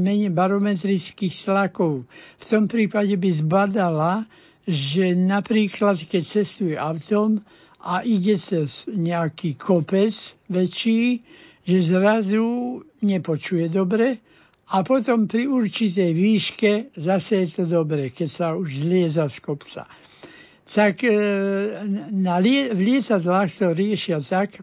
menej barometrických tlakov. V tom prípade by zbadala, že napríklad keď cestuje autom a ide cez nejaký kopec väčší, že zrazu nepočuje dobre a potom pri určitej výške zase je to dobre, keď sa už zlieza z kopca. Tak e, na, v lietadlách to riešia tak,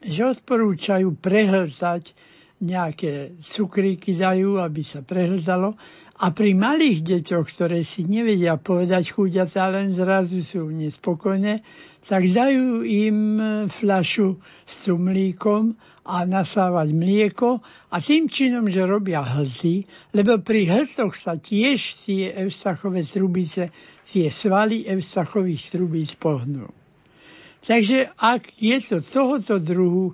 že odporúčajú prehltať nejaké cukríky dajú, aby sa prehlzalo. A pri malých deťoch, ktoré si nevedia povedať chuďaca, len zrazu sú nespokojné, tak dajú im fľašu s cumlíkom a nasávať mlieko a tým činom, že robia hlzy, lebo pri hlzoch sa tiež tie Eustachové trubice, tie svaly Eustachových trubíc pohnú. Takže ak je to tohoto druhu,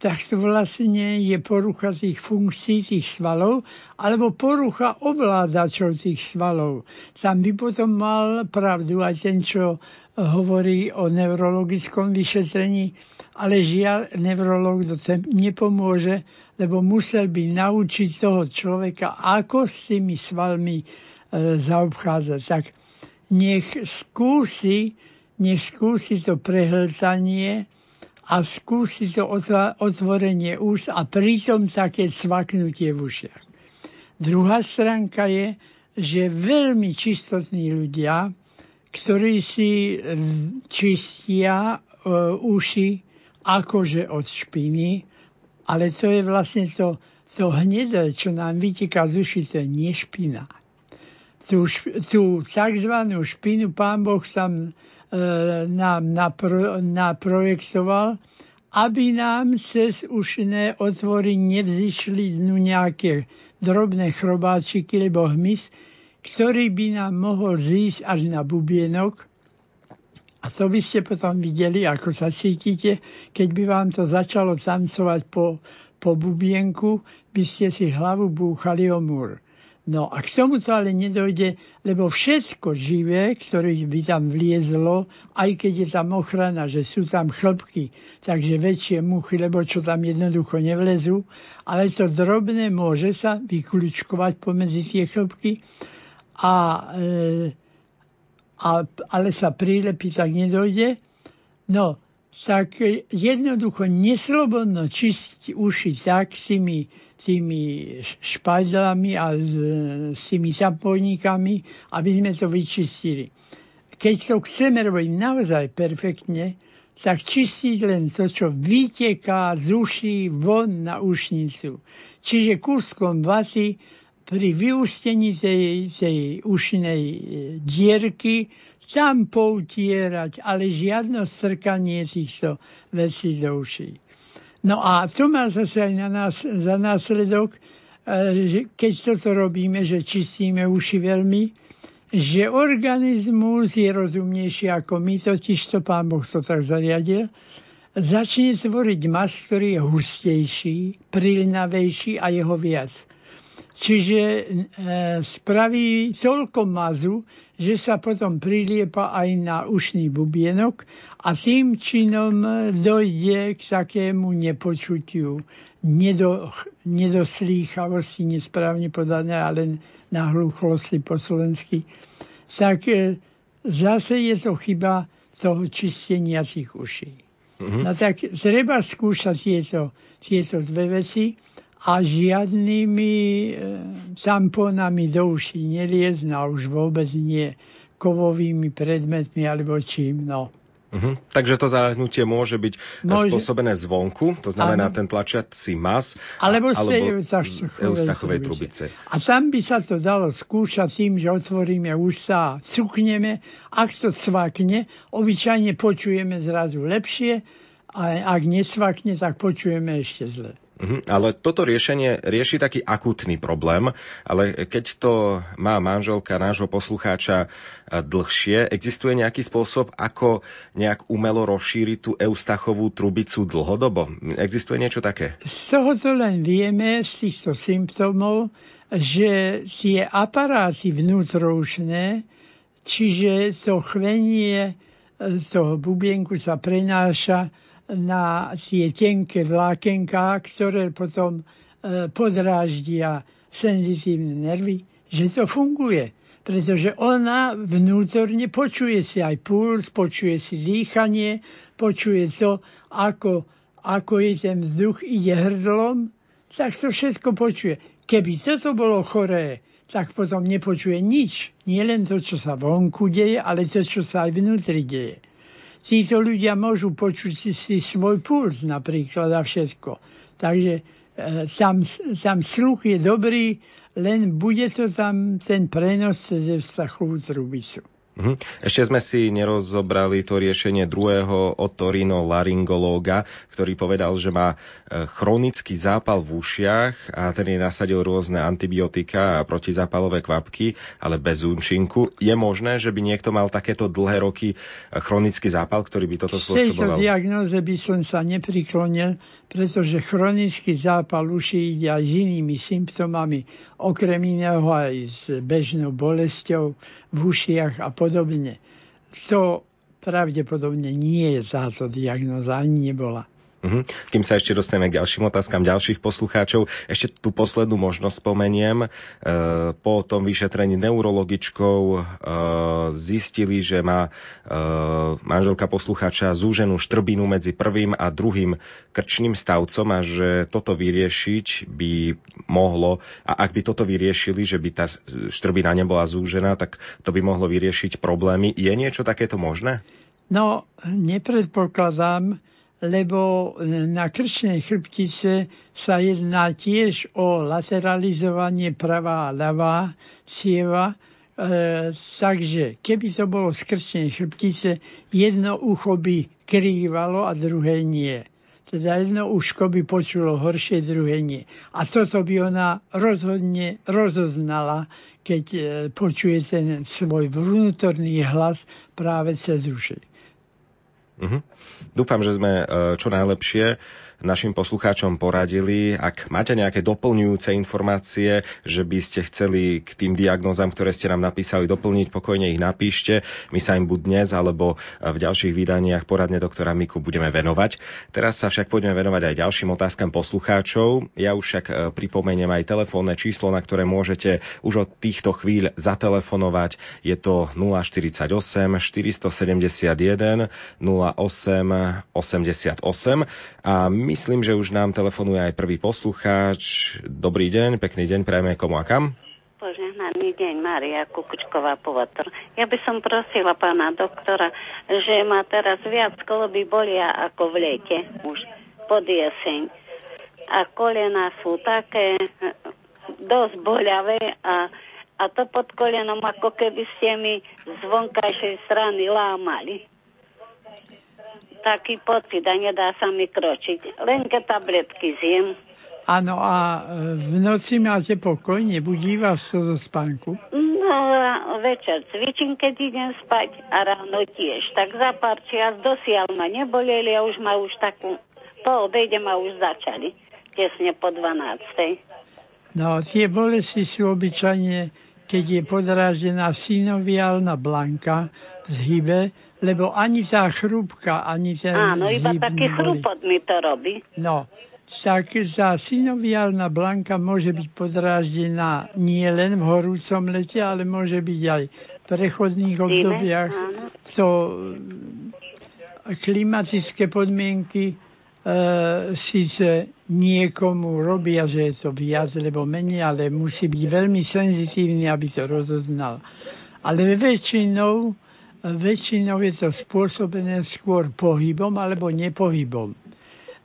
tak to vlastne je porucha tých funkcií tých svalov alebo porucha ovládačov tých svalov. Tam by potom mal pravdu aj ten, čo hovorí o neurologickom vyšetrení, ale žiaľ, neurolog to nepomôže, lebo musel by naučiť toho človeka, ako s tými svalmi e, zaobchádzať. Tak nech skúsi nech skúsi to prehltanie a skúsi to otvorenie úst a pritom také svaknutie v ušiach. Druhá stránka je, že veľmi čistotní ľudia, ktorí si čistia uh, uši akože od špiny, ale to je vlastne to, to hnedé, čo nám vyteká z uši, to je nešpina. Tú, tú tzv. špinu pán Boh tam E, nám napro, naprojektoval, aby nám cez ušné otvory nevzýšli dnu nejaké drobné chrobáčiky alebo hmyz, ktorý by nám mohol zísť až na bubienok. A to by ste potom videli, ako sa cítite, keď by vám to začalo tancovať po, po bubienku, by ste si hlavu búchali o múr. No a k tomu to ale nedojde, lebo všetko živé, ktoré by tam vliezlo, aj keď je tam ochrana, že sú tam chlpky, takže väčšie muchy, lebo čo tam jednoducho nevlezú, ale to drobné môže sa vykľúčkovať pomedzi tie chlpky, a, e, a, ale sa prílepí, tak nedojde. No, tak jednoducho neslobodno čistiť uši tak s tými tými špajdlami a s, s tými zapojníkami, aby sme to vyčistili. Keď to chceme robiť naozaj perfektne, tak čistiť len to, čo vyteká z uší von na ušnicu. Čiže kúskom vaty pri vyústení tej, tej ušinej e, dierky tam poutierať, ale žiadno strkanie týchto vecí do uší. No a to má zase aj na nás, za následok, e, keď toto robíme, že čistíme uši veľmi, že organizmus je rozumnejší ako my, totiž to pán Boh to tak zariadil, začne tvoriť mas, ktorý je hustejší, prilnavejší a jeho viac. Čiže e, spraví toľko mazu, že sa potom priliepa aj na ušný bubienok a tým činom dojde k takému nepočutiu, nedo, nedoslýchavosti, nesprávne podané, ale na hluchlosti po slovensky. Tak e, zase je to chyba toho čistenia tých uší. Mm-hmm. No tak treba skúšať tieto, tieto dve veci a žiadnymi e, tampónami do uší neliezna, už vôbec nie kovovými predmetmi alebo čím. No. Uh-huh. Takže to zahnutie môže byť môže... spôsobené zvonku, to znamená ano. ten tlačiaci mas alebo, alebo z eustachovej trubice. A tam by sa to dalo skúšať tým, že otvoríme ústa a cukneme. Ak to cvakne, obyčajne počujeme zrazu lepšie, a ak nesvakne, tak počujeme ešte zle. Uh-huh. Ale toto riešenie rieši taký akutný problém, ale keď to má manželka nášho poslucháča e, dlhšie, existuje nejaký spôsob, ako nejak umelo rozšíriť tú eustachovú trubicu dlhodobo? Existuje niečo také? Z toho to len vieme, z týchto symptómov, že tie aparáty vnútroušné, čiže to chvenie z toho bubienku sa prenáša na tie tenké vlákenká, ktoré potom e, podráždia senzitívne nervy, že to funguje. Pretože ona vnútorne počuje si aj puls, počuje si dýchanie, počuje to, ako, ako je ten vzduch ide hrdlom, tak to všetko počuje. Keby toto bolo choré, tak potom nepočuje nič. Nie len to, čo sa vonku deje, ale to, čo sa aj vnútri deje. Títo ľudia môžu počuť si, si svoj puls napríklad a všetko. Takže e, tam, tam sluch je dobrý, len bude to tam ten prenos cez vstachovú trubicu. Mhm. Ešte sme si nerozobrali to riešenie druhého otorino laryngológa, ktorý povedal, že má e, chronický zápal v ušiach a ten je nasadil rôzne antibiotika a protizápalové kvapky, ale bez účinku. Je možné, že by niekto mal takéto dlhé roky e, chronický zápal, ktorý by toto spôsoboval? V tejto diagnoze by som sa nepriklonil, pretože chronický zápal uši ide aj s inými symptómami, okrem iného aj s bežnou bolesťou v ušiach a podobne. To pravdepodobne nie je táto diagnoza, ani nebola. Uh-huh. Kým sa ešte dostaneme k ďalším otázkam ďalších poslucháčov, ešte tú poslednú možnosť spomeniem. E, po tom vyšetrení neurologičkou e, zistili, že má e, manželka poslucháča zúženú štrbinu medzi prvým a druhým krčným stavcom a že toto vyriešiť by mohlo, a ak by toto vyriešili, že by tá štrbina nebola zúžená, tak to by mohlo vyriešiť problémy. Je niečo takéto možné? No, nepredpokladám, lebo na krčnej chrbtice sa jedná tiež o lateralizovanie pravá a ľavá cieva, e, takže keby to bolo z krčnej chrbtice, jedno ucho by krývalo a druhé nie. Teda jedno uško by počulo horšie, druhé nie. A toto by ona rozhodne rozoznala, keď e, počuje ten svoj vnútorný hlas práve cez uši. Uh-huh. Dúfam, že sme e, čo najlepšie našim poslucháčom poradili. Ak máte nejaké doplňujúce informácie, že by ste chceli k tým diagnózam, ktoré ste nám napísali, doplniť, pokojne ich napíšte. My sa im buď dnes, alebo v ďalších vydaniach poradne doktora Miku budeme venovať. Teraz sa však poďme venovať aj ďalším otázkam poslucháčov. Ja už však e, pripomeniem aj telefónne číslo, na ktoré môžete už od týchto chvíľ zatelefonovať. Je to 048 471 08 88 a my Myslím, že už nám telefonuje aj prvý poslucháč. Dobrý deň, pekný deň, prajeme komu a kam? Požehnaný deň, Maria Kukučková Povatr. Ja by som prosila pána doktora, že ma teraz viac koloby bolia ako v lete, už pod jeseň. A kolena sú také dosť boľavé a, a to pod kolenom ako keby ste mi z vonkajšej strany lámali taký pocit a nedá sa mi kročiť. Len keď tabletky zjem. Áno, a e, v noci máte pokoj? Nebudí vás to zo spánku? No, večer cvičím, keď idem spať a ráno tiež. Tak za pár čias dosiaľ ma neboleli a už ma už takú, po obede ma už začali. Tesne po 12. No, tie bolesti sú obyčajne, keď je podráždená synoviálna blanka z hybe, lebo ani tá chrúbka, ani ten Áno, iba taký chrúpot mi to robí. No, tak tá synoviálna blanka môže byť podráždená nie len v horúcom lete, ale môže byť aj v prechodných obdobiach. To klimatické podmienky e, síce niekomu robia, že je to viac alebo menej, ale musí byť veľmi senzitívny, aby to rozoznal. Ale väčšinou väčšinou je to spôsobené skôr pohybom alebo nepohybom.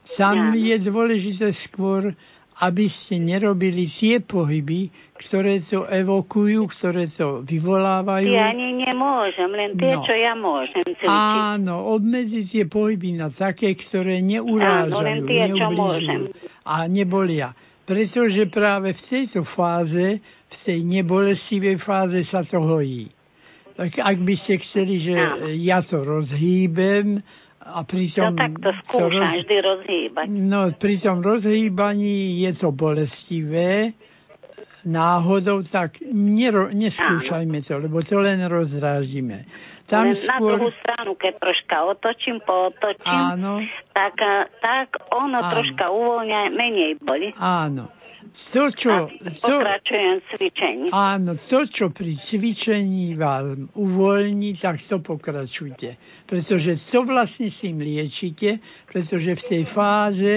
Tam je dôležité skôr, aby ste nerobili tie pohyby, ktoré to evokujú, ktoré to vyvolávajú. Ja ani nemôžem, len tie, no. čo ja môžem cvičiť. Áno, obmedziť tie pohyby na také, ktoré neurážajú, Áno, len tie, čo môžem. a nebolia. Pretože práve v tejto fáze, v tej nebolestivej fáze sa to hojí. Ak by ste chceli, že no. ja to rozhýbem, a pri tom... No tak to skúša roz... vždy rozhýbať. No pri tom rozhýbaní je to bolestivé, náhodou, tak nero, neskúšajme to, lebo to len rozrážime. Tam len skôr... na druhú stranu, keď troška otočím, pootočím, Áno. Tak, tak ono Áno. troška uvoľňa, menej boli. Áno. To, čo, to, pokračujem cvičení. Áno, to, čo pri cvičení vám uvoľní, tak to pokračujte. Pretože to vlastne s tým liečite, pretože v tej fáze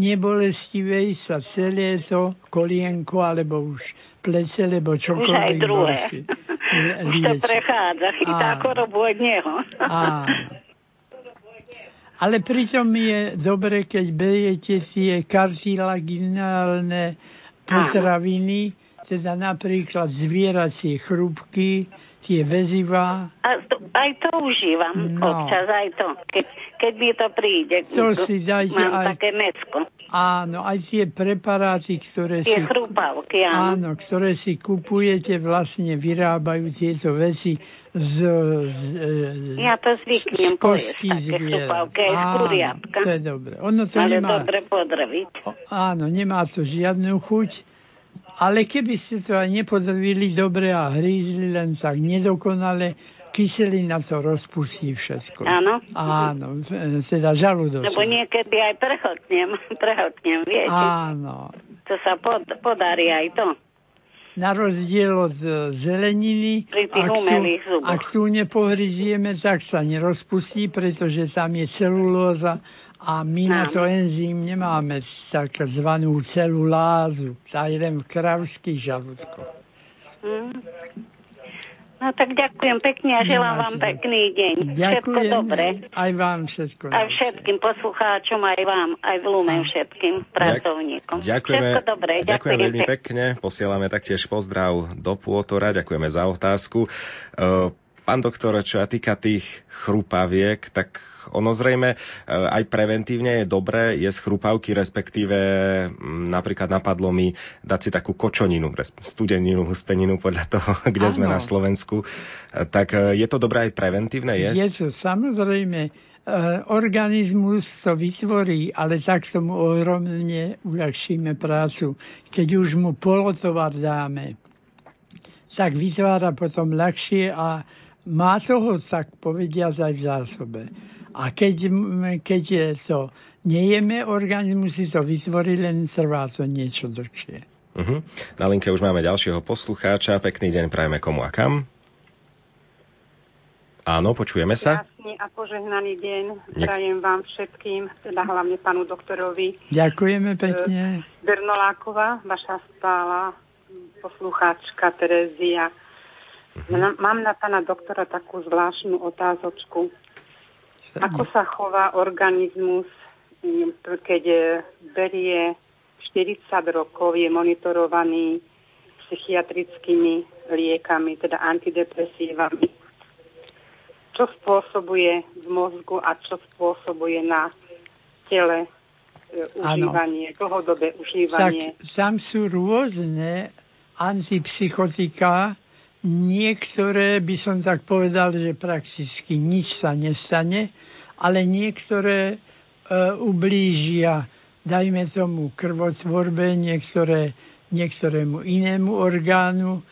nebolestivej sa celé to kolienko alebo už plece, lebo čokoľvek Už aj druhé. Už to prechádza, chytá chorobu od neho. Áno. Ale pritom je dobre, keď beriete tie kartilaginálne potraviny, teda napríklad zvieracie chrúbky, tie väzivá. A to, aj to užívam no. občas, aj to, keď, keď mi to príde. To si dajte Mám aj, také mecko. Áno, aj tie preparáty, ktoré tie si... chrupavky, áno. áno. ktoré si kupujete, vlastne vyrábajú tieto veci z... z ja to zvyknem z kostí z kuriatka. to je dobre. Ono to Ale nemá... dobre podrviť. Áno, nemá to žiadnu chuť. Ale keby ste to aj nepodrvili dobre a hrízli len tak nedokonale, kyselina to rozpustí všetko. Áno? Áno, teda žalúdok. Lebo niekedy aj prehotnem, prehotnem, viete? Áno. To sa pod, podarí aj to. Na rozdiel od e, zeleniny, ak, zuboch. ak tu nepohryzieme, tak sa nerozpustí, pretože tam je celulóza a my na to enzym nemáme takzvanú celulázu. Tá je len v kravských žalúdkoch. Mm. No tak ďakujem pekne a želám vám Nemáte. pekný deň. Všetko Ďakujem. dobre. Aj vám všetko Aj všetkým poslucháčom, aj vám, aj v Lumen všetkým pracovníkom. Ďakujeme, Všetko dobre. ďakujem veľmi pekne. Posielame taktiež pozdrav do Pôtora. Ďakujeme za otázku. E, Pán doktor, čo sa týka tých chrupaviek, tak ono zrejme e, aj preventívne je dobré jesť chrupavky, respektíve napríklad napadlo mi dať si takú kočoninu, studeninu, huspeninu podľa toho, kde Áno. sme na Slovensku. E, Tak e, je to dobré aj preventívne Je jesť? to samozrejme, organizmus to vytvorí, ale tak tomu ohromne uľahčíme prácu. Keď už mu polotovar dáme, tak vytvára potom ľahšie a má toho, tak povediať, aj v zásobe. A keď, keď je to nejeme, organizmus si to vytvorí, len trvá to niečo dlhšie. Uh-huh. Na linke už máme ďalšieho poslucháča. Pekný deň prajeme komu a kam. Áno, počujeme sa. Krásny a požehnaný deň. Nech- Prajem vám všetkým, teda hlavne pánu doktorovi Ďakujeme pekne. Bernolákova, vaša stála poslucháčka Terezia. Na- Mám na pána doktora takú zvláštnu otázočku. Ako sa chová organizmus, mm, keď e, berie 40 rokov, je monitorovaný psychiatrickými liekami, teda antidepresívami. Čo spôsobuje v mozgu a čo spôsobuje na tele e, užívanie, dlhodobé Tak užívanie. tam sú rôzne antipsychotika, niektoré by som tak povedal, že prakticky nič sa nestane, ale niektoré e, ublížia, dajme tomu, krvotvorbe, niektoré, niektorému inému orgánu.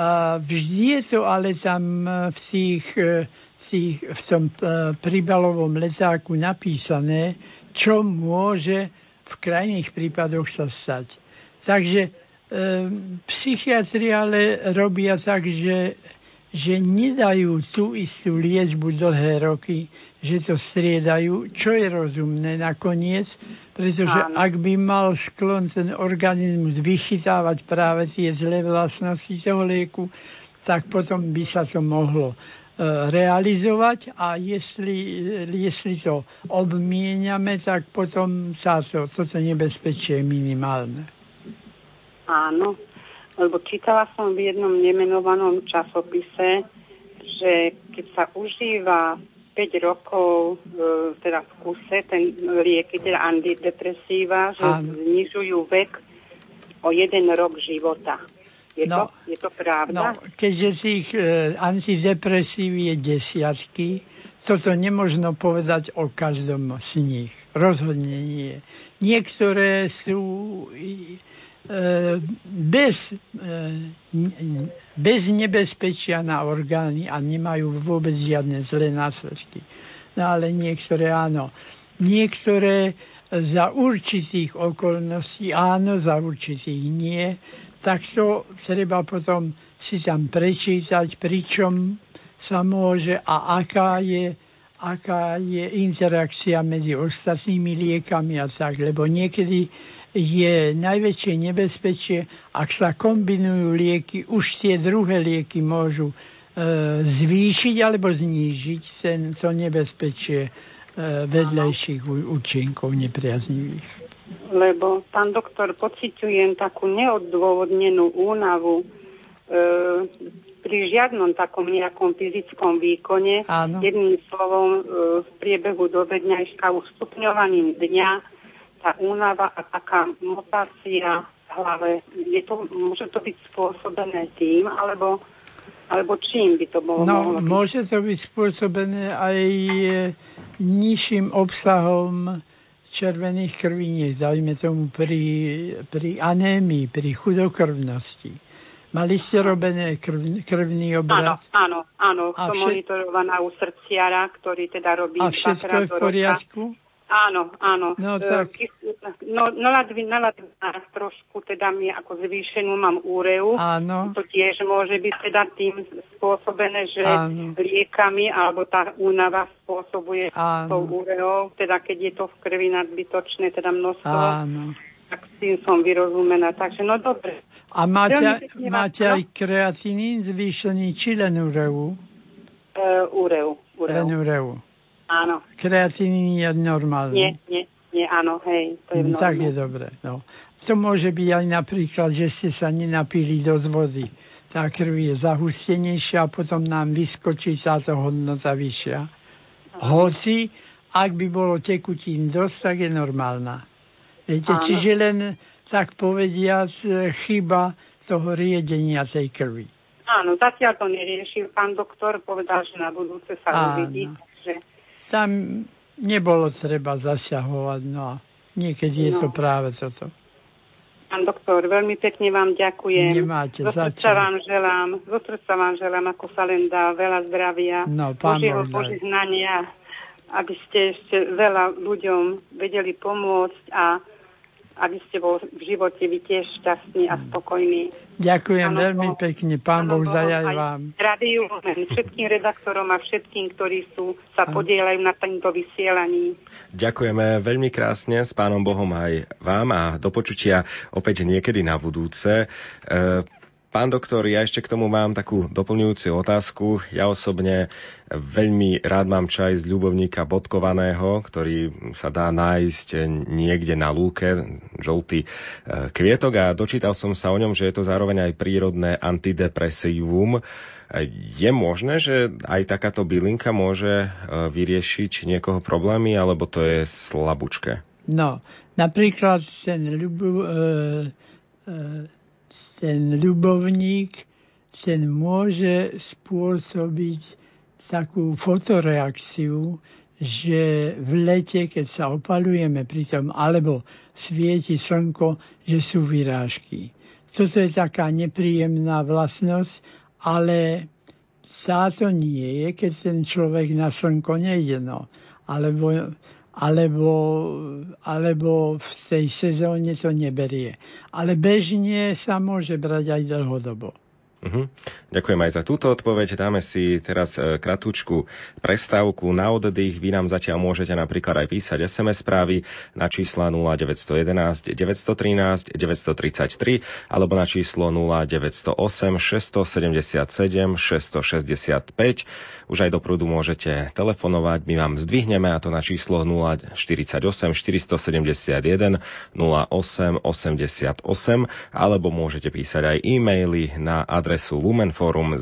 A vždy je to ale tam e, v, tých, e, v, tých, v tom e, príbalovom letáku napísané, čo môže v krajných prípadoch sa stať. Takže psychiatri ale robia tak, že, že nedajú tú istú liečbu dlhé roky, že to striedajú, čo je rozumné nakoniec, pretože Áno. ak by mal sklon ten organizmus vychytávať práve tie zlé vlastnosti toho lieku, tak potom by sa to mohlo e, realizovať a jestli, jestli to obmieniame, tak potom sa to, toto nebezpečie je minimálne. Áno, lebo čítala som v jednom nemenovanom časopise, že keď sa užíva 5 rokov e, teda v kuse, ten lieky, teda antidepresíva, že Áno. znižujú vek o jeden rok života. Je, No, to, je to pravda? No, keďže tých e, antidepresív je desiatky, toto nemožno povedať o každom z nich. Rozhodne nie. Niektoré sú bez, e, bez nebezpečia na orgány a nemajú vôbec žiadne zlé následky. No ale niektoré áno. Niektoré za určitých okolností áno, za určitých nie, tak to treba potom si tam prečítať, pričom sa môže a aká je, aká je interakcia medzi ostatnými liekami a tak, lebo niekedy je najväčšie nebezpečie, ak sa kombinujú lieky, už tie druhé lieky môžu e, zvýšiť alebo znížiť ten, to nebezpečie e, vedlejších účinkov nepriaznivých. Lebo, pán doktor, pociťujem takú neodôvodnenú únavu e, pri žiadnom takom nejakom fyzickom výkone. Áno. Jedným slovom e, v priebehu do dňa ustupňovaním dňa tá únava a taká motácia v hlave, je to, môže to byť spôsobené tým, alebo, alebo čím by to bolo? No, byť? môže to byť spôsobené aj e, nižším obsahom červených krviniek, dajme tomu pri, pri anémii, pri chudokrvnosti. Mali ste robené krv, krvný obraz? Áno, áno, áno. som všet... monitorovaná u srdciara, ktorý teda robí A všetko je v poriadku? Áno, áno. No, tak. No, naladvina trošku teda mi ako zvýšenú mám úreu. Áno. To tiež môže byť teda tým spôsobené, že áno. liekami alebo tá únava spôsobuje áno. tou úreou, teda keď je to v krvi nadbytočné, teda množstvo. Áno. Tak s tým som vyrozumená. Takže no dobre. A máte, máte aj kreatinín zvýšený či len úreu? Uh, úreu. úreu. Len úreu. Áno. Kreatinín je normálny. Nie, nie, nie, áno, hej, to je no, Tak je dobre, no. To môže byť aj napríklad, že ste sa nenapili dosť vody. Tá krv je zahustenejšia a potom nám vyskočí táto hodnota vyššia. Hoci, ak by bolo tekutín dosť, tak je normálna. Viete, Áno. čiže len tak povediac chyba toho riedenia tej krvi. Áno, zatiaľ to neriešil pán doktor, povedal, že na budúce sa uvidí. Takže tam nebolo treba zasiahovať, no a niekedy no. je to no. práve toto. Pán doktor, veľmi pekne vám ďakujem. Nemáte zo srdca vám želám, zo srdca vám želám, ako sa len dá, veľa zdravia, no, pán Božieho požehnania, aby ste ešte veľa ľuďom vedeli pomôcť a aby ste bol v živote vy tiež šťastní a spokojní. Ďakujem ano, veľmi pekne, pán Boh zajaj vám. Radiu, všetkým redaktorom a všetkým, ktorí sú, sa podielajú na tomto vysielaní. Ďakujeme veľmi krásne s pánom Bohom aj vám a do počutia opäť niekedy na budúce. E, Pán doktor, ja ešte k tomu mám takú doplňujúcu otázku. Ja osobne veľmi rád mám čaj z ľubovníka bodkovaného, ktorý sa dá nájsť niekde na lúke, žltý e, kvietok a dočítal som sa o ňom, že je to zároveň aj prírodné antidepresívum. Je možné, že aj takáto bylinka môže e, vyriešiť niekoho problémy, alebo to je slabúčke? No, napríklad ten ľubov, e, e, ten ľubovník, ten môže spôsobiť takú fotoreakciu, že v lete, keď sa opalujeme pritom, alebo svieti slnko, že sú vyrážky. Toto je taká nepríjemná vlastnosť, ale táto nie je, keď ten človek na slnko nejde. No. Alebo alebo, alebo v tej sezóne to neberie. Ale bežne sa môže brať aj dlhodobo. Uh-huh. Ďakujem aj za túto odpoveď. Dáme si teraz e, kratúčku prestávku na oddych. Vy nám zatiaľ môžete napríklad aj písať SMS správy na čísla 0911 913 933 alebo na číslo 0908 677 665. Už aj do prúdu môžete telefonovať. My vám zdvihneme a to na číslo 048 471 08 88 alebo môžete písať aj e-maily na adresu adresu lumenforum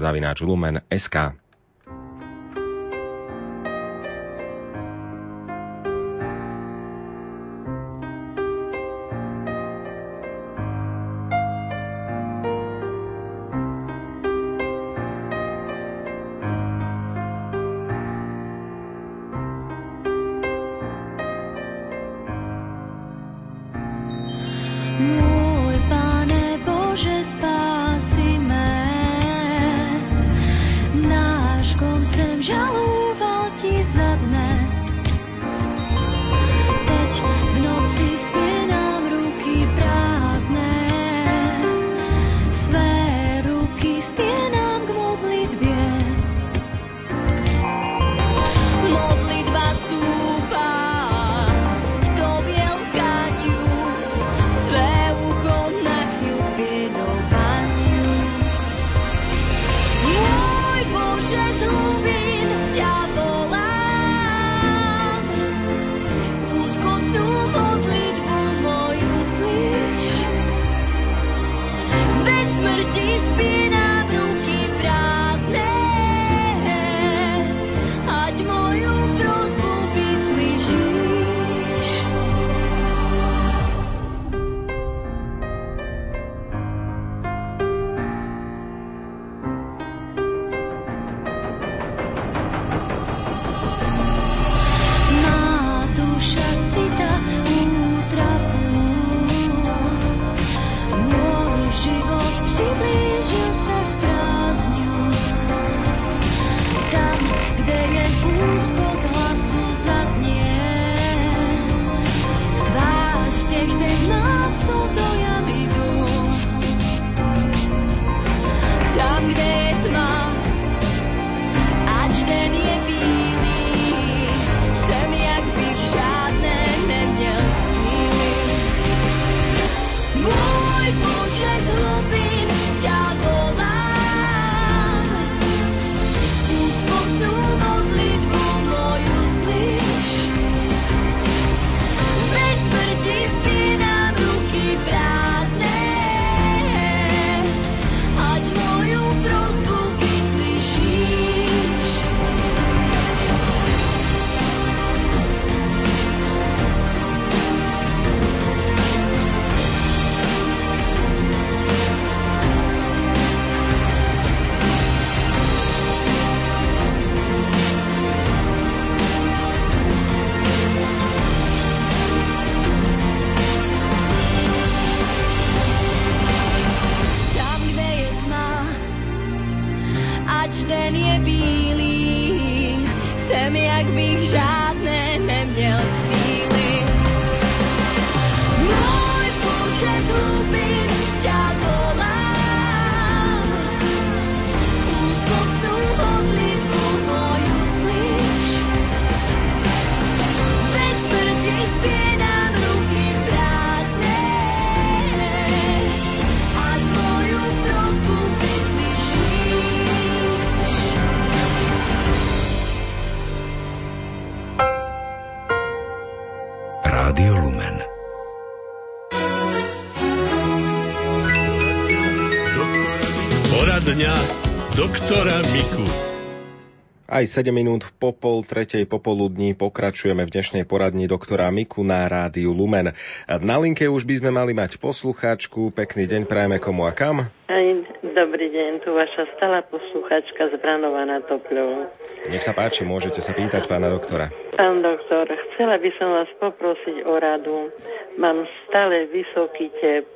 Aj 7 minút po pol tretej popoludní pokračujeme v dnešnej poradni doktora Miku na rádiu Lumen. Na linke už by sme mali mať poslucháčku. Pekný deň prajeme komu a kam? Aj, dobrý deň, tu vaša stála poslucháčka z Branova na Topľov. Nech sa páči, môžete sa pýtať pána doktora. Pán doktor, chcela by som vás poprosiť o radu. Mám stále vysoký tep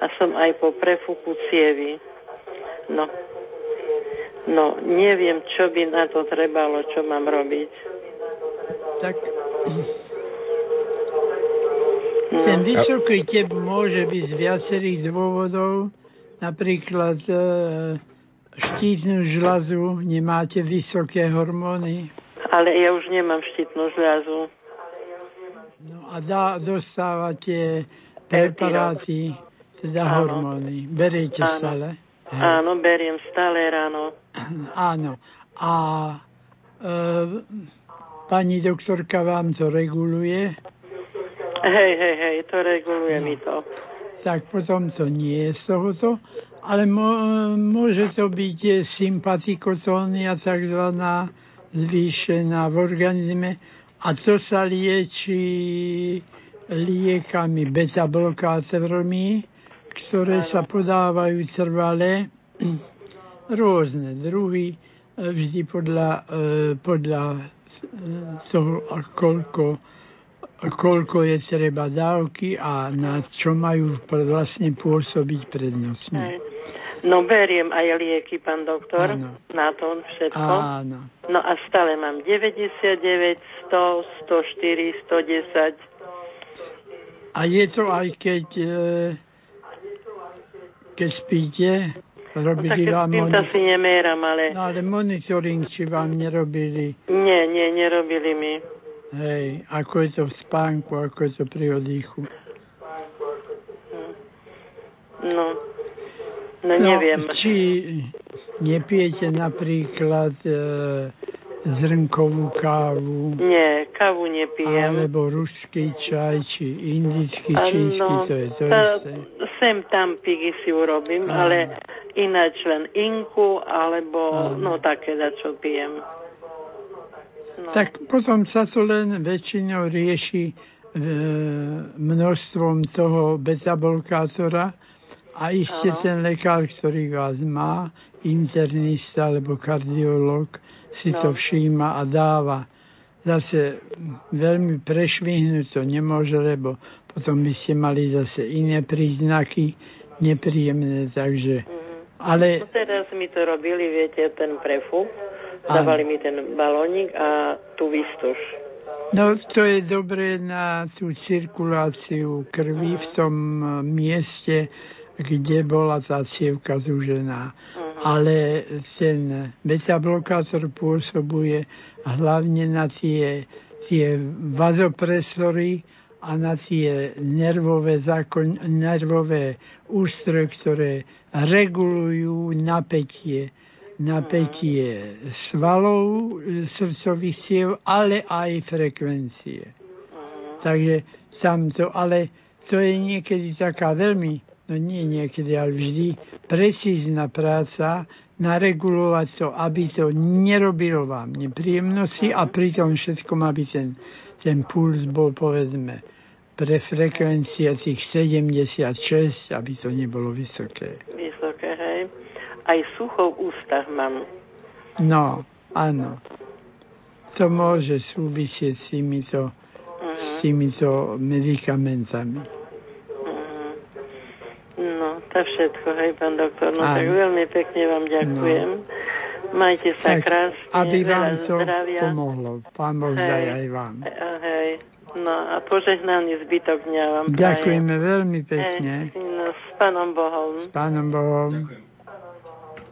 a som aj po prefuku cievy. No, No, neviem, čo by na to trebalo, čo mám robiť. Tak no. ten vysoký tep môže byť z viacerých dôvodov. Napríklad e, štítnu žľazu, nemáte vysoké hormóny. Ale ja už nemám štítnu žľazu. No a dá, dostávate preparáty, teda Áno. hormóny. Beriete Áno. stále? Áno, beriem stále ráno. Áno. A e, pani doktorka vám to reguluje? Hej, hej, hej, to reguluje no. mi to. Tak potom to nie je z tohoto, ale môže to byť sympatikotónia takzvaná zvýšená v organizme a to sa lieči liekami beta-blokátormi, ktoré sa podávajú trvalé, rôzne druhy, e, vždy podľa, e, podľa e, toho, koľko, koľko je treba dávky a na čo majú vlastne pôsobiť prednostne. No beriem aj lieky, pán doktor, Áno. na to všetko. Áno. No a stále mám 99, 100, 104, 110. A je to aj keď keď spíte? Robili no, vám tým sa si neméram, ale... No ale monitoring či vám nerobili? Nie, nie, nerobili mi. Hej, ako je to v spánku, ako je to pri oddychu? No, no neviem. No, či nepijete napríklad e, zrnkovú kávu? Nie, kávu nepijem. Alebo ruský čaj, či indický, čínsky, to je to tá, isté. Sem tam pigy si urobím, Áno. ale ináč len inku, alebo Áno. no také, da čo pijem. No. Tak potom sa to len väčšinou rieši e, množstvom toho beta-blokátora, a iste ano. ten lekár, ktorý vás má, internista alebo kardiolog, si no. to všíma a dáva. Zase veľmi prešvihnúť to nemôže, lebo potom by ste mali zase iné príznaky nepríjemné, takže... Mm. Ale... No teraz mi to robili, viete, ten prefúk, dávali mi ten balónik a tú výstuž. No to je dobré na tú cirkuláciu krvi v tom mieste, kde bola tá cievka zúžená. Uh-huh. Ale ten beta-blokátor pôsobuje hlavne na tie, tie vazopresory a na tie nervové, zákon, nervové ústroje, ktoré regulujú napätie napätie svalov srdcových siev, ale aj frekvencie. Uh-huh. Takže tam to, ale to je niekedy taká veľmi no nie niekedy, ale vždy, precízna práca naregulovať to, aby to nerobilo vám nepríjemnosti a pritom všetkom, aby ten, ten puls bol, povedzme, pre frekvencia tých 76, aby to nebolo vysoké. Vysoké, hej. Aj sucho v ústach mám. No, áno. To môže súvisieť s týmito, uh-huh. s týmito medikamentami. To všetko, hej, pán doktor. No Aj. tak veľmi pekne vám ďakujem. No. Majte sa tak, krásne. Aby vám to zdravia. pomohlo. Pán Boh zdaj aj vám. Hej. No a požehnaný zbytok dňa vám Ďakujeme prajem. veľmi pekne. Hej, no, s pánom Bohom. S pánom Bohom. Ďakujem.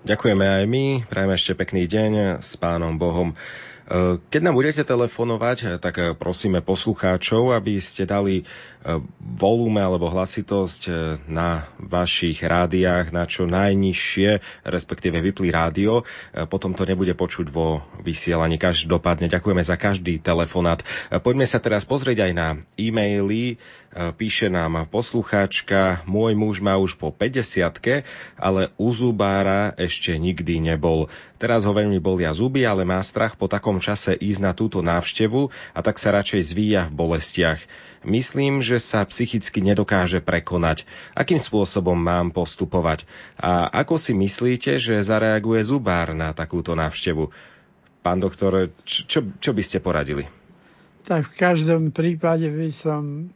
Ďakujeme aj my. Prajeme ešte pekný deň s pánom Bohom. Keď nám budete telefonovať, tak prosíme poslucháčov, aby ste dali volume alebo hlasitosť na vašich rádiách na čo najnižšie, respektíve vyplý rádio. Potom to nebude počuť vo vysielaní. Každopádne ďakujeme za každý telefonát. Poďme sa teraz pozrieť aj na e-maily. Píše nám poslucháčka, môj muž má už po 50 ale u zubára ešte nikdy nebol. Teraz ho veľmi bolia zuby, ale má strach po takom čase ísť na túto návštevu a tak sa radšej zvíja v bolestiach. Myslím, že sa psychicky nedokáže prekonať. Akým spôsobom mám postupovať? A ako si myslíte, že zareaguje zubár na takúto návštevu? Pán doktor, čo, čo by ste poradili? Tak v každom prípade by som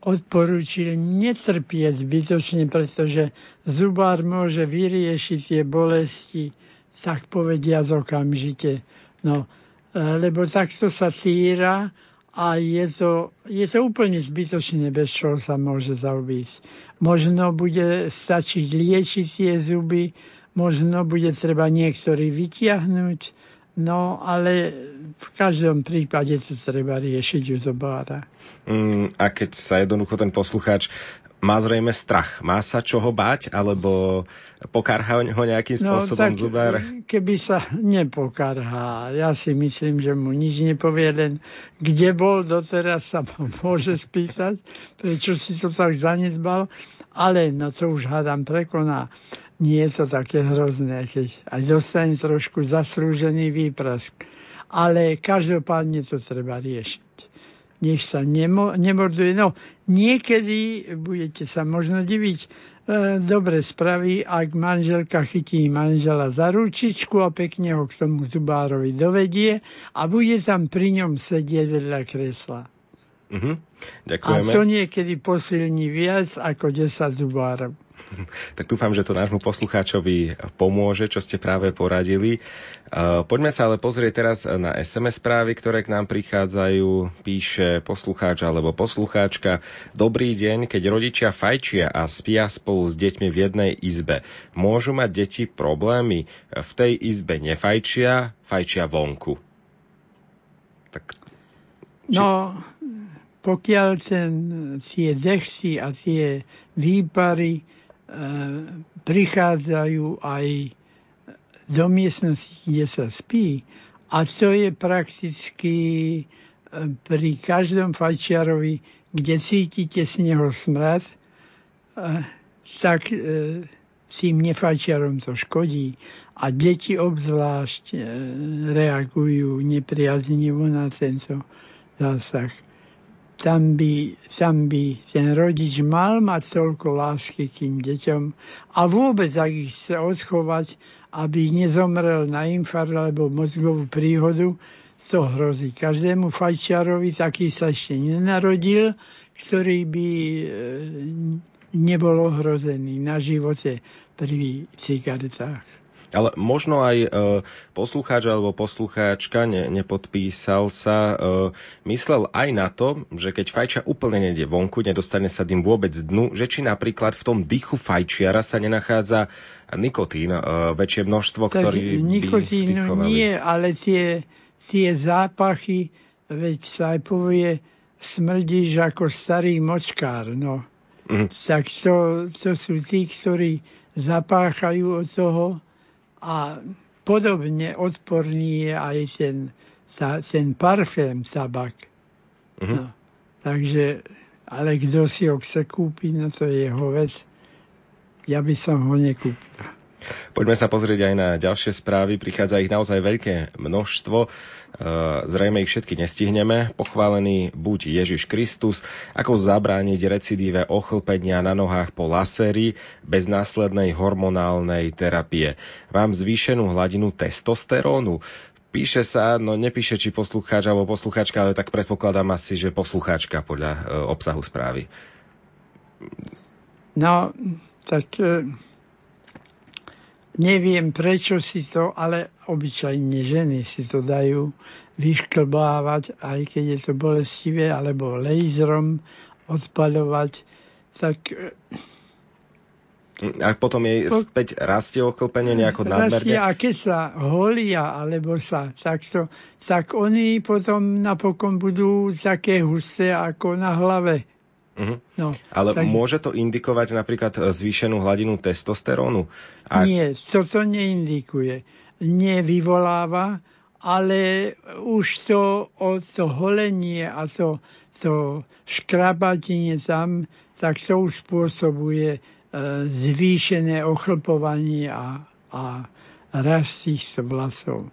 odporúčil netrpieť zbytočne, pretože zubár môže vyriešiť tie bolesti, tak povediať okamžite. No, e, lebo takto sa týra a je to, je to úplne zbytočné, bez čoho sa môže zaobísť. Možno bude stačiť liečiť tie zuby, možno bude treba niektorý vytiahnuť, no ale v každom prípade to treba riešiť u zobára. Mm, a keď sa jednoducho ten poslucháč má zrejme strach. Má sa čoho báť, alebo pokarhá ho nejakým no, spôsobom tak, zubár? Keby sa nepokarhá, ja si myslím, že mu nič nepovie, len kde bol doteraz sa môže spýtať, prečo si to tak zanedbal, ale no to už hádam prekoná nie je to také hrozné, keď aj dostane trošku zaslúžený výprask. Ale každopádne to treba riešiť. Nech sa nemo, nemorduje. No, niekedy budete sa možno diviť, e, dobre spraví, ak manželka chytí manžela za ručičku a pekne ho k tomu zubárovi dovedie a bude tam pri ňom sedieť vedľa kresla. Uh-huh. Ďakujeme. A to niekedy posilní viac ako 10 zubárov. Tak dúfam, že to nášmu poslucháčovi pomôže, čo ste práve poradili. E, poďme sa ale pozrieť teraz na SMS správy, ktoré k nám prichádzajú. Píše poslucháč alebo poslucháčka. Dobrý deň, keď rodičia fajčia a spia spolu s deťmi v jednej izbe. Môžu mať deti problémy? V tej izbe nefajčia, fajčia vonku. Tak, či... No, pokiaľ ten, tie dechsy a tie výpary prichádzajú aj do miestnosti, kde sa spí. A to je prakticky e, pri každom fajčiarovi, kde cítite z neho smrad, e, tak tým nefajčiarom to škodí. A deti obzvlášť reagujú nepriaznivo na tento zásah tam by, tam by ten rodič mal mať toľko lásky k tým deťom a vôbec, ak ich chce odchovať, aby nezomrel na infarkt alebo mozgovú príhodu, to hrozí. Každému fajčiarovi taký sa ešte nenarodil, ktorý by e, nebol ohrozený na živote pri cigaretách. Ale možno aj e, poslucháč alebo poslucháčka ne, nepodpísal sa, e, myslel aj na to, že keď fajča úplne nejde vonku, nedostane sa tým vôbec dnu, že či napríklad v tom dychu fajčiara sa nenachádza nikotín, e, väčšie množstvo, tak ktorý nikotín by nie, ale tie, tie zápachy, veď sa aj povie, smrdíš ako starý močkár, no. Mm. Tak to, to sú tí, ktorí zapáchajú od toho, a podobne odporný je aj ten, ten parfém tabak. Uh-huh. No, takže, ale kto si ho chce kúpiť, no to je jeho vec. Ja by som ho nekúpil. Poďme sa pozrieť aj na ďalšie správy. Prichádza ich naozaj veľké množstvo. E, zrejme ich všetky nestihneme. Pochválený buď Ježiš Kristus, ako zabrániť recidíve ochlpenia na nohách po laséri bez následnej hormonálnej terapie. Mám zvýšenú hladinu testosterónu. Píše sa, no nepíše, či poslucháč alebo poslucháčka, ale tak predpokladám asi, že poslucháčka podľa e, obsahu správy. No, tak e, Neviem prečo si to, ale obyčajne ženy si to dajú vyšklbávať, aj keď je to bolestivé, alebo laserom odpaľovať. Tak a potom jej späť rastie oklpenie nejako nadmerne? a keď sa holia, alebo sa takto, tak oni potom napokon budú také husté ako na hlave. Uh-huh. No, Ale tak... môže to indikovať napríklad e, zvýšenú hladinu testosterónu? A... Nie, toto neindikuje. Nevyvoláva, ale už to, o to holenie a to, to škrabatenie tam, tak to už spôsobuje e, zvýšené ochlpovanie a, a rast týchto vlasov.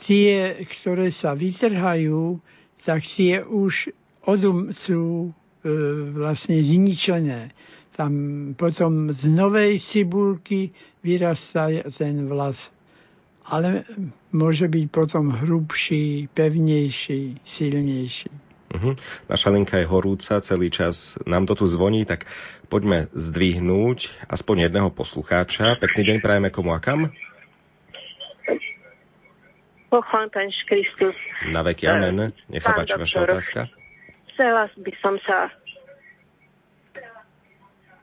Tie, ktoré sa vytrhajú, tak tie už odum, sú vlastne zničené. Tam potom z novej cibulky vyrastá ten vlas. Ale môže byť potom hrubší, pevnejší, silnejší. Uh-huh. Naša linka je horúca, celý čas nám to tu zvoní, tak poďme zdvihnúť aspoň jedného poslucháča. Pekný deň prajeme komu a kam? Pochván Pán Kristus. Na veky amen. Nech sa páči vaša otázka chcela by som sa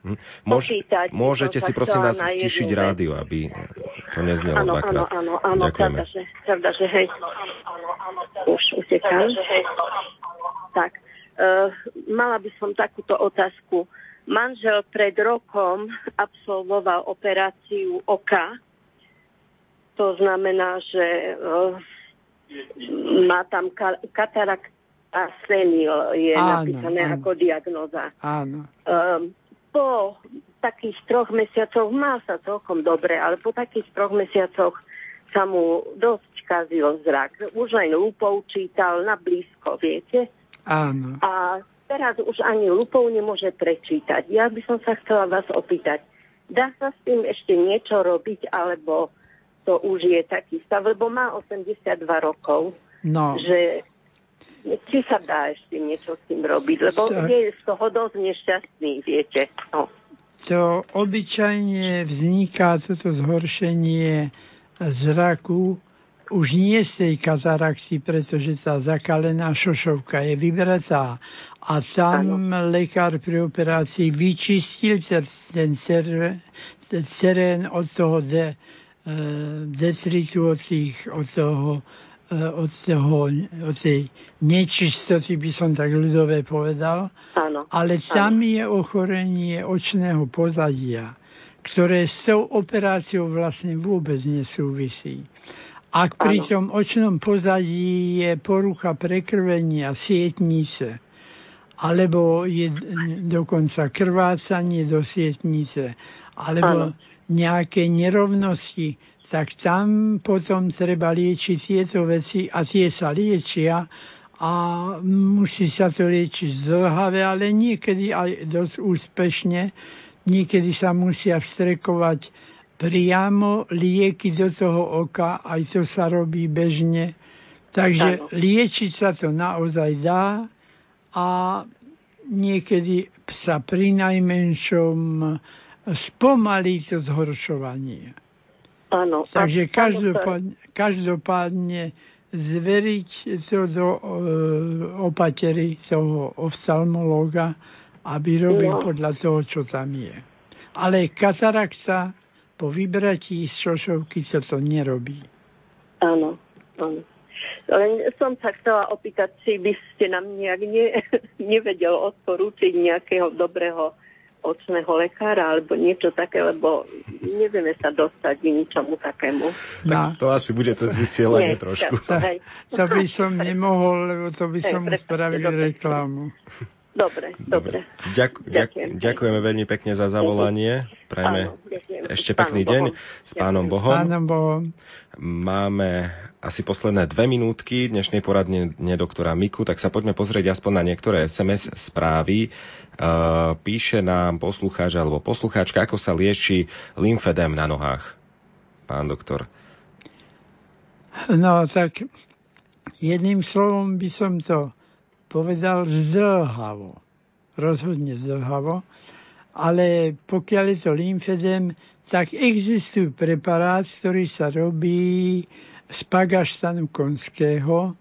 hm? Môž, popýtať. Môžete si prosím vás stišiť rádio, aby to neznelo áno, dvakrát. Áno, áno, áno, pravda, že, pravda, že hej. Už utekám. Tak, uh, mala by som takúto otázku. Manžel pred rokom absolvoval operáciu oka. To znamená, že uh, má tam katarak, a senil je áno, napísané áno. ako diagnoza. Áno. Um, po takých troch mesiacoch má sa celkom dobre, ale po takých troch mesiacoch sa mu dosť kazil zrak. Už len lupou čítal na blízko, viete? Áno. A teraz už ani lupou nemôže prečítať. Ja by som sa chcela vás opýtať, dá sa s tým ešte niečo robiť, alebo to už je taký stav, lebo má 82 rokov, no. že či sa dá ešte niečo s tým robiť, lebo tak. je z toho dosť nešťastný, viete. No. to obyčajne vzniká toto zhoršenie zraku už nie z tej katarakty, pretože tá zakalená šošovka je vybratá a tam ano. lekár pri operácii vyčistil ten terén od toho de, e, detritu, od, tých, od toho od, toho, od tej nečistoty, by som tak ľudové povedal. Áno, Ale tam áno. je ochorenie očného pozadia, ktoré s tou operáciou vlastne vôbec nesúvisí. Ak pri tom očnom pozadí je porucha prekrvenia sietnice, alebo je dokonca krvácanie do sietnice, alebo ano. nejaké nerovnosti, tak tam potom treba liečiť tieto veci a tie sa liečia a musí sa to liečiť zlhavé, ale niekedy aj dosť úspešne. Niekedy sa musia vstrekovať priamo lieky do toho oka, aj to sa robí bežne. Takže liečiť sa to naozaj dá a niekedy sa pri najmenšom spomalí to zhoršovanie. Áno. Takže každopádne, každopádne zveriť to do uh, opatery toho oftalmológa, aby robil no. podľa toho, čo tam je. Ale katarakta po vybratí z šošovky sa to nerobí. Áno, áno. Len som sa chcela opýtať, či by ste nám nejak ne, nevedel odporúčiť nejakého dobrého očného lekára alebo niečo také, lebo nevieme sa dostať k ničomu takému. Tak to asi bude cez vysielanie Nie, trošku. To, to by som nemohol, lebo to by som spravil reklamu. Dobre, dobre. Ďak, ďakujem. Ďakujeme veľmi pekne za zavolanie. Prajme ešte pekný deň s pánom Bohom. Pánom Bohom. Máme asi posledné dve minútky dnešnej poradne doktora Miku, tak sa poďme pozrieť aspoň na niektoré SMS správy. Uh, píše nám poslucháč alebo poslucháčka, ako sa lieči lymfedem na nohách. Pán doktor. No tak jedným slovom by som to povedal zdlhavo. Rozhodne zdlhavo. Ale pokiaľ je to lymfedem, tak existuje preparát, ktorý sa robí z pagaštanu konského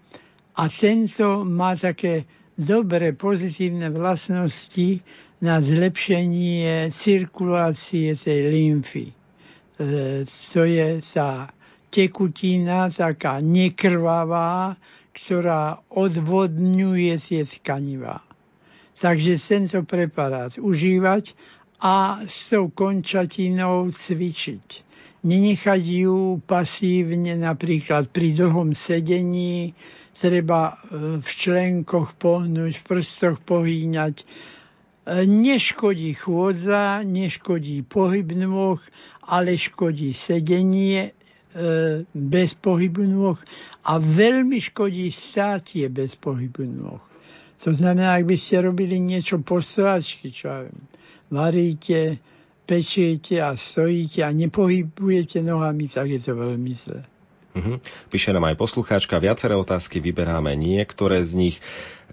a tento má také dobré pozitívne vlastnosti na zlepšenie cirkulácie tej lymfy. E, to je tá tekutina taká nekrvavá, ktorá odvodňuje tie tkanivá. Takže tento preparát užívať a s tou končatinou cvičiť. Nenechať ju pasívne napríklad pri dlhom sedení, treba e, v členkoch pohnúť, v prstoch pohýňať. E, neškodí chôdza, neškodí pohyb nôh, ale škodí sedenie, bez pohybu nôh a veľmi škodí státie bez pohybu nôh. To znamená, ak by ste robili niečo po stojačky, čo ja viem, varíte, pečiete a stojíte a nepohybujete nohami, tak je to veľmi zlé. Uh-huh. Píše nám aj poslucháčka, viaceré otázky, vyberáme niektoré z nich.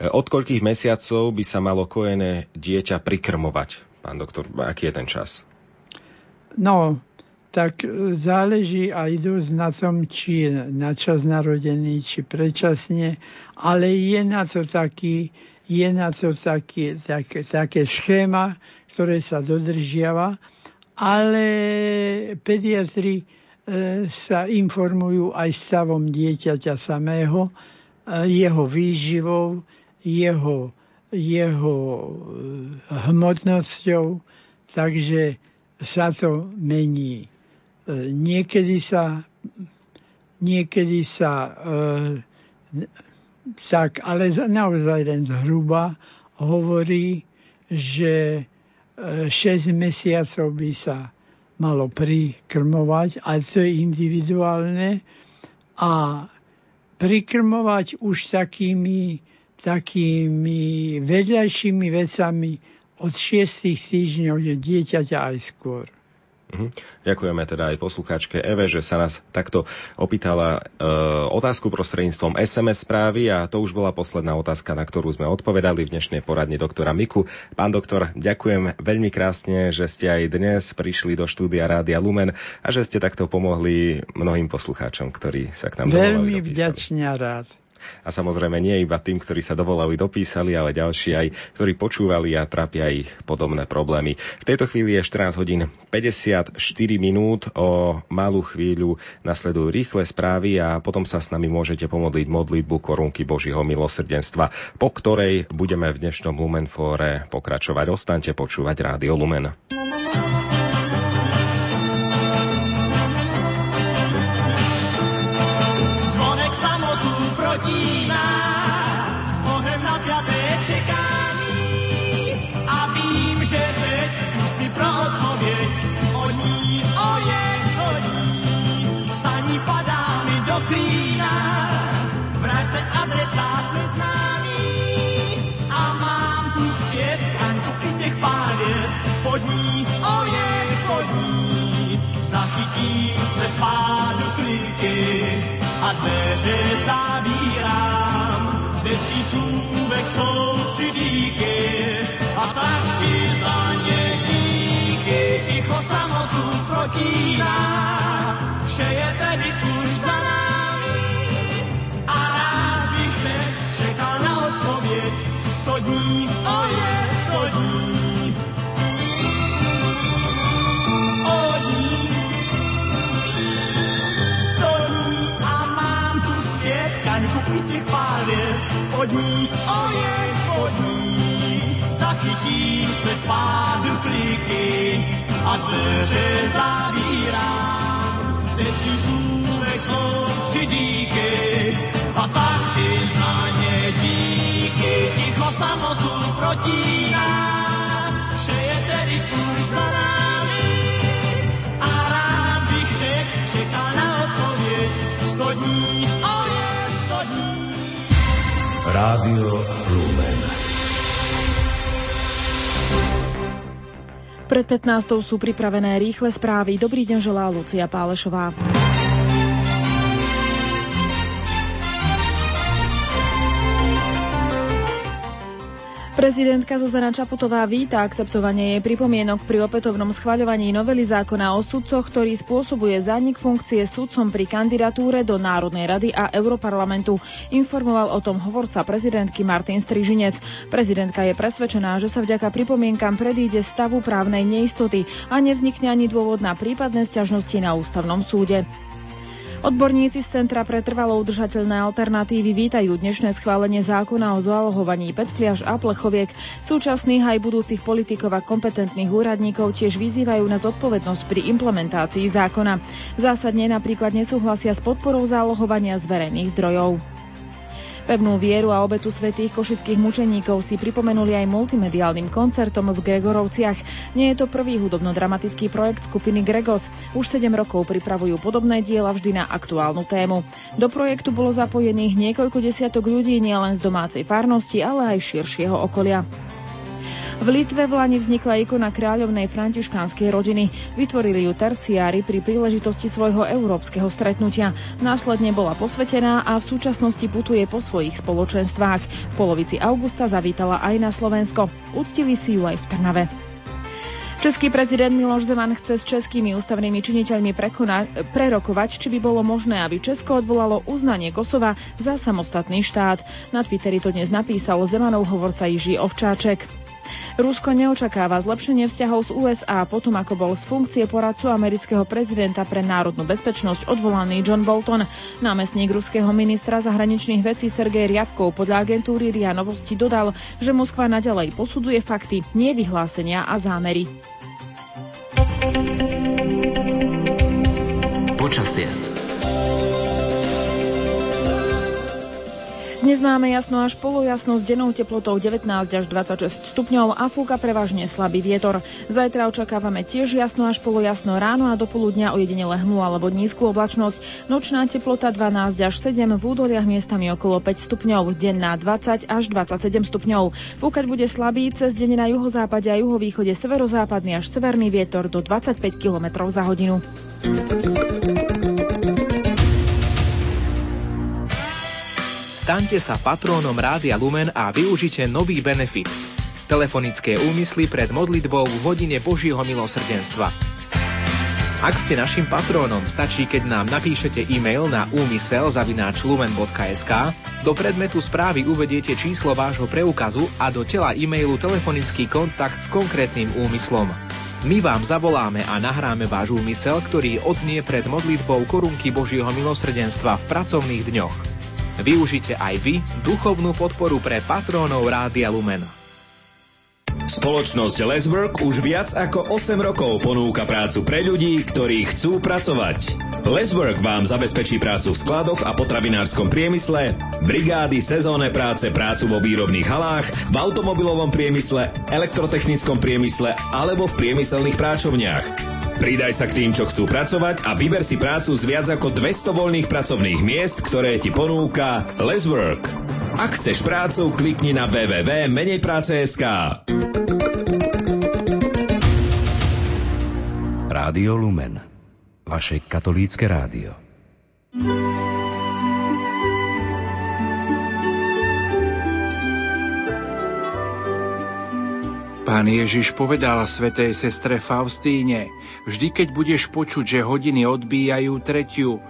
E, od koľkých mesiacov by sa malo kojené dieťa prikrmovať? Pán doktor, aký je ten čas? No, tak záleží aj dosť na tom, či je na čas narodený, či predčasne, ale je na to taký, je na to taký, tak, také schéma, ktoré sa dodržiava, ale pediatri e, sa informujú aj stavom dieťaťa samého, e, jeho výživou, jeho, jeho e, hmotnosťou, takže sa to mení niekedy sa niekedy sa e, tak, ale naozaj len zhruba hovorí, že e, 6 mesiacov by sa malo prikrmovať, ale to je individuálne a prikrmovať už takými, takými vedľajšími vecami od 6 týždňov je dieťaťa aj skôr. Mhm. Ďakujeme teda aj poslucháčke Eve, že sa nás takto opýtala e, otázku prostredníctvom SMS správy a to už bola posledná otázka, na ktorú sme odpovedali v dnešnej poradni doktora Miku. Pán doktor, ďakujem veľmi krásne, že ste aj dnes prišli do štúdia Rádia Lumen a že ste takto pomohli mnohým poslucháčom, ktorí sa k nám Veľmi vďačne rád. A samozrejme nie iba tým, ktorí sa dovolali, dopísali, ale ďalší aj, ktorí počúvali a trápia ich podobné problémy. V tejto chvíli je 14 hodín 54 minút. O malú chvíľu nasledujú rýchle správy a potom sa s nami môžete pomodliť modlitbu korunky Božího milosrdenstva, po ktorej budeme v dnešnom Lumenfóre pokračovať. Ostaňte počúvať Rádio Lumen. Hodina s ohem napiaté čekání a vím, že teď si pro odpověď o ní, o je, o ní. Psaní padá mi do klína, vraťte adresát neznámý a mám tu zpět kanku i těch pár vět pod ní, o je, pod ní. Zachytím se pádu kliky dveře zavírám. Ze tří slůvek jsou tři díky a tak ti za ně díky. Ticho samotu protíná, vše je tedy už za námi a rád bych hned čekal na odpověď. Sto dní, vět pod ní, ojej pod ní. Zachytím se v pádu kliky a dveře zavírám. Ze tří slůvek jsou tři díky a tak ti za ně díky. Ticho samotu protíná, vše je tedy už za námi. Rádio Lumen. Pred 15. sú pripravené rýchle správy. Dobrý deň želá Lucia Pálešová. Prezidentka Zuzana Čaputová víta akceptovanie jej pripomienok pri opätovnom schvaľovaní novely zákona o sudcoch, ktorý spôsobuje zánik funkcie sudcom pri kandidatúre do Národnej rady a Europarlamentu. Informoval o tom hovorca prezidentky Martin Strižinec. Prezidentka je presvedčená, že sa vďaka pripomienkam predíde stavu právnej neistoty a nevznikne ani dôvod na prípadné sťažnosti na ústavnom súde. Odborníci z Centra pre trvalo udržateľné alternatívy vítajú dnešné schválenie zákona o zoalohovaní petfliaž a plechoviek. Súčasných aj budúcich politikov a kompetentných úradníkov tiež vyzývajú na zodpovednosť pri implementácii zákona. Zásadne napríklad nesúhlasia s podporou zálohovania z verejných zdrojov. Pevnú vieru a obetu svetých košických mučeníkov si pripomenuli aj multimediálnym koncertom v Gregorovciach. Nie je to prvý hudobno-dramatický projekt skupiny Gregos. Už 7 rokov pripravujú podobné diela vždy na aktuálnu tému. Do projektu bolo zapojených niekoľko desiatok ľudí nielen z domácej farnosti, ale aj širšieho okolia. V Litve v Lani vznikla ikona kráľovnej františkánskej rodiny. Vytvorili ju terciári pri príležitosti svojho európskeho stretnutia. Následne bola posvetená a v súčasnosti putuje po svojich spoločenstvách. V polovici augusta zavítala aj na Slovensko. Uctili si ju aj v Trnave. Český prezident Miloš Zeman chce s českými ústavnými činiteľmi prekona- prerokovať, či by bolo možné, aby Česko odvolalo uznanie Kosova za samostatný štát. Na Twitteri to dnes napísal Zemanov hovorca Jiří Ovčáček. Rusko neočakáva zlepšenie vzťahov z USA potom, ako bol z funkcie poradcu amerického prezidenta pre národnú bezpečnosť odvolaný John Bolton. Námestník ruského ministra zahraničných vecí Sergej Riabkov podľa agentúry RIA Novosti dodal, že Moskva naďalej posudzuje fakty, nie vyhlásenia a zámery. Počasie. Dnes máme jasno až polojasno s dennou teplotou 19 až 26 stupňov a fúka prevažne slabý vietor. Zajtra očakávame tiež jasno až polojasno ráno a do poludnia ojedinele hmlu alebo nízku oblačnosť. Nočná teplota 12 až 7, v údoliach miestami okolo 5 stupňov, denná 20 až 27 stupňov. Fúkať bude slabý, cez deň na juhozápade a juhovýchode severozápadný až severný vietor do 25 km za hodinu. Staňte sa patrónom Rádia Lumen a využite nový benefit. Telefonické úmysly pred modlitbou v hodine Božieho milosrdenstva. Ak ste našim patrónom, stačí, keď nám napíšete e-mail na úmysel.lumen.sk, do predmetu správy uvediete číslo vášho preukazu a do tela e-mailu telefonický kontakt s konkrétnym úmyslom. My vám zavoláme a nahráme váš úmysel, ktorý odznie pred modlitbou korunky Božieho milosrdenstva v pracovných dňoch. Využite aj vy duchovnú podporu pre patrónov Rádia Lumen. Spoločnosť Leswork už viac ako 8 rokov ponúka prácu pre ľudí, ktorí chcú pracovať. Leswork vám zabezpečí prácu v skladoch a potravinárskom priemysle, brigády, sezónne práce, prácu vo výrobných halách, v automobilovom priemysle, elektrotechnickom priemysle alebo v priemyselných práčovniach. Pridaj sa k tým, čo chcú pracovať a vyber si prácu z viac ako 200 voľných pracovných miest, ktoré ti ponúka Les Work. Ak chceš prácu, klikni na www.menejprace.sk Rádio Lumen. Vaše katolícke rádio. Pán Ježiš povedal svetej sestre Faustíne, vždy keď budeš počuť, že hodiny odbíjajú tretiu,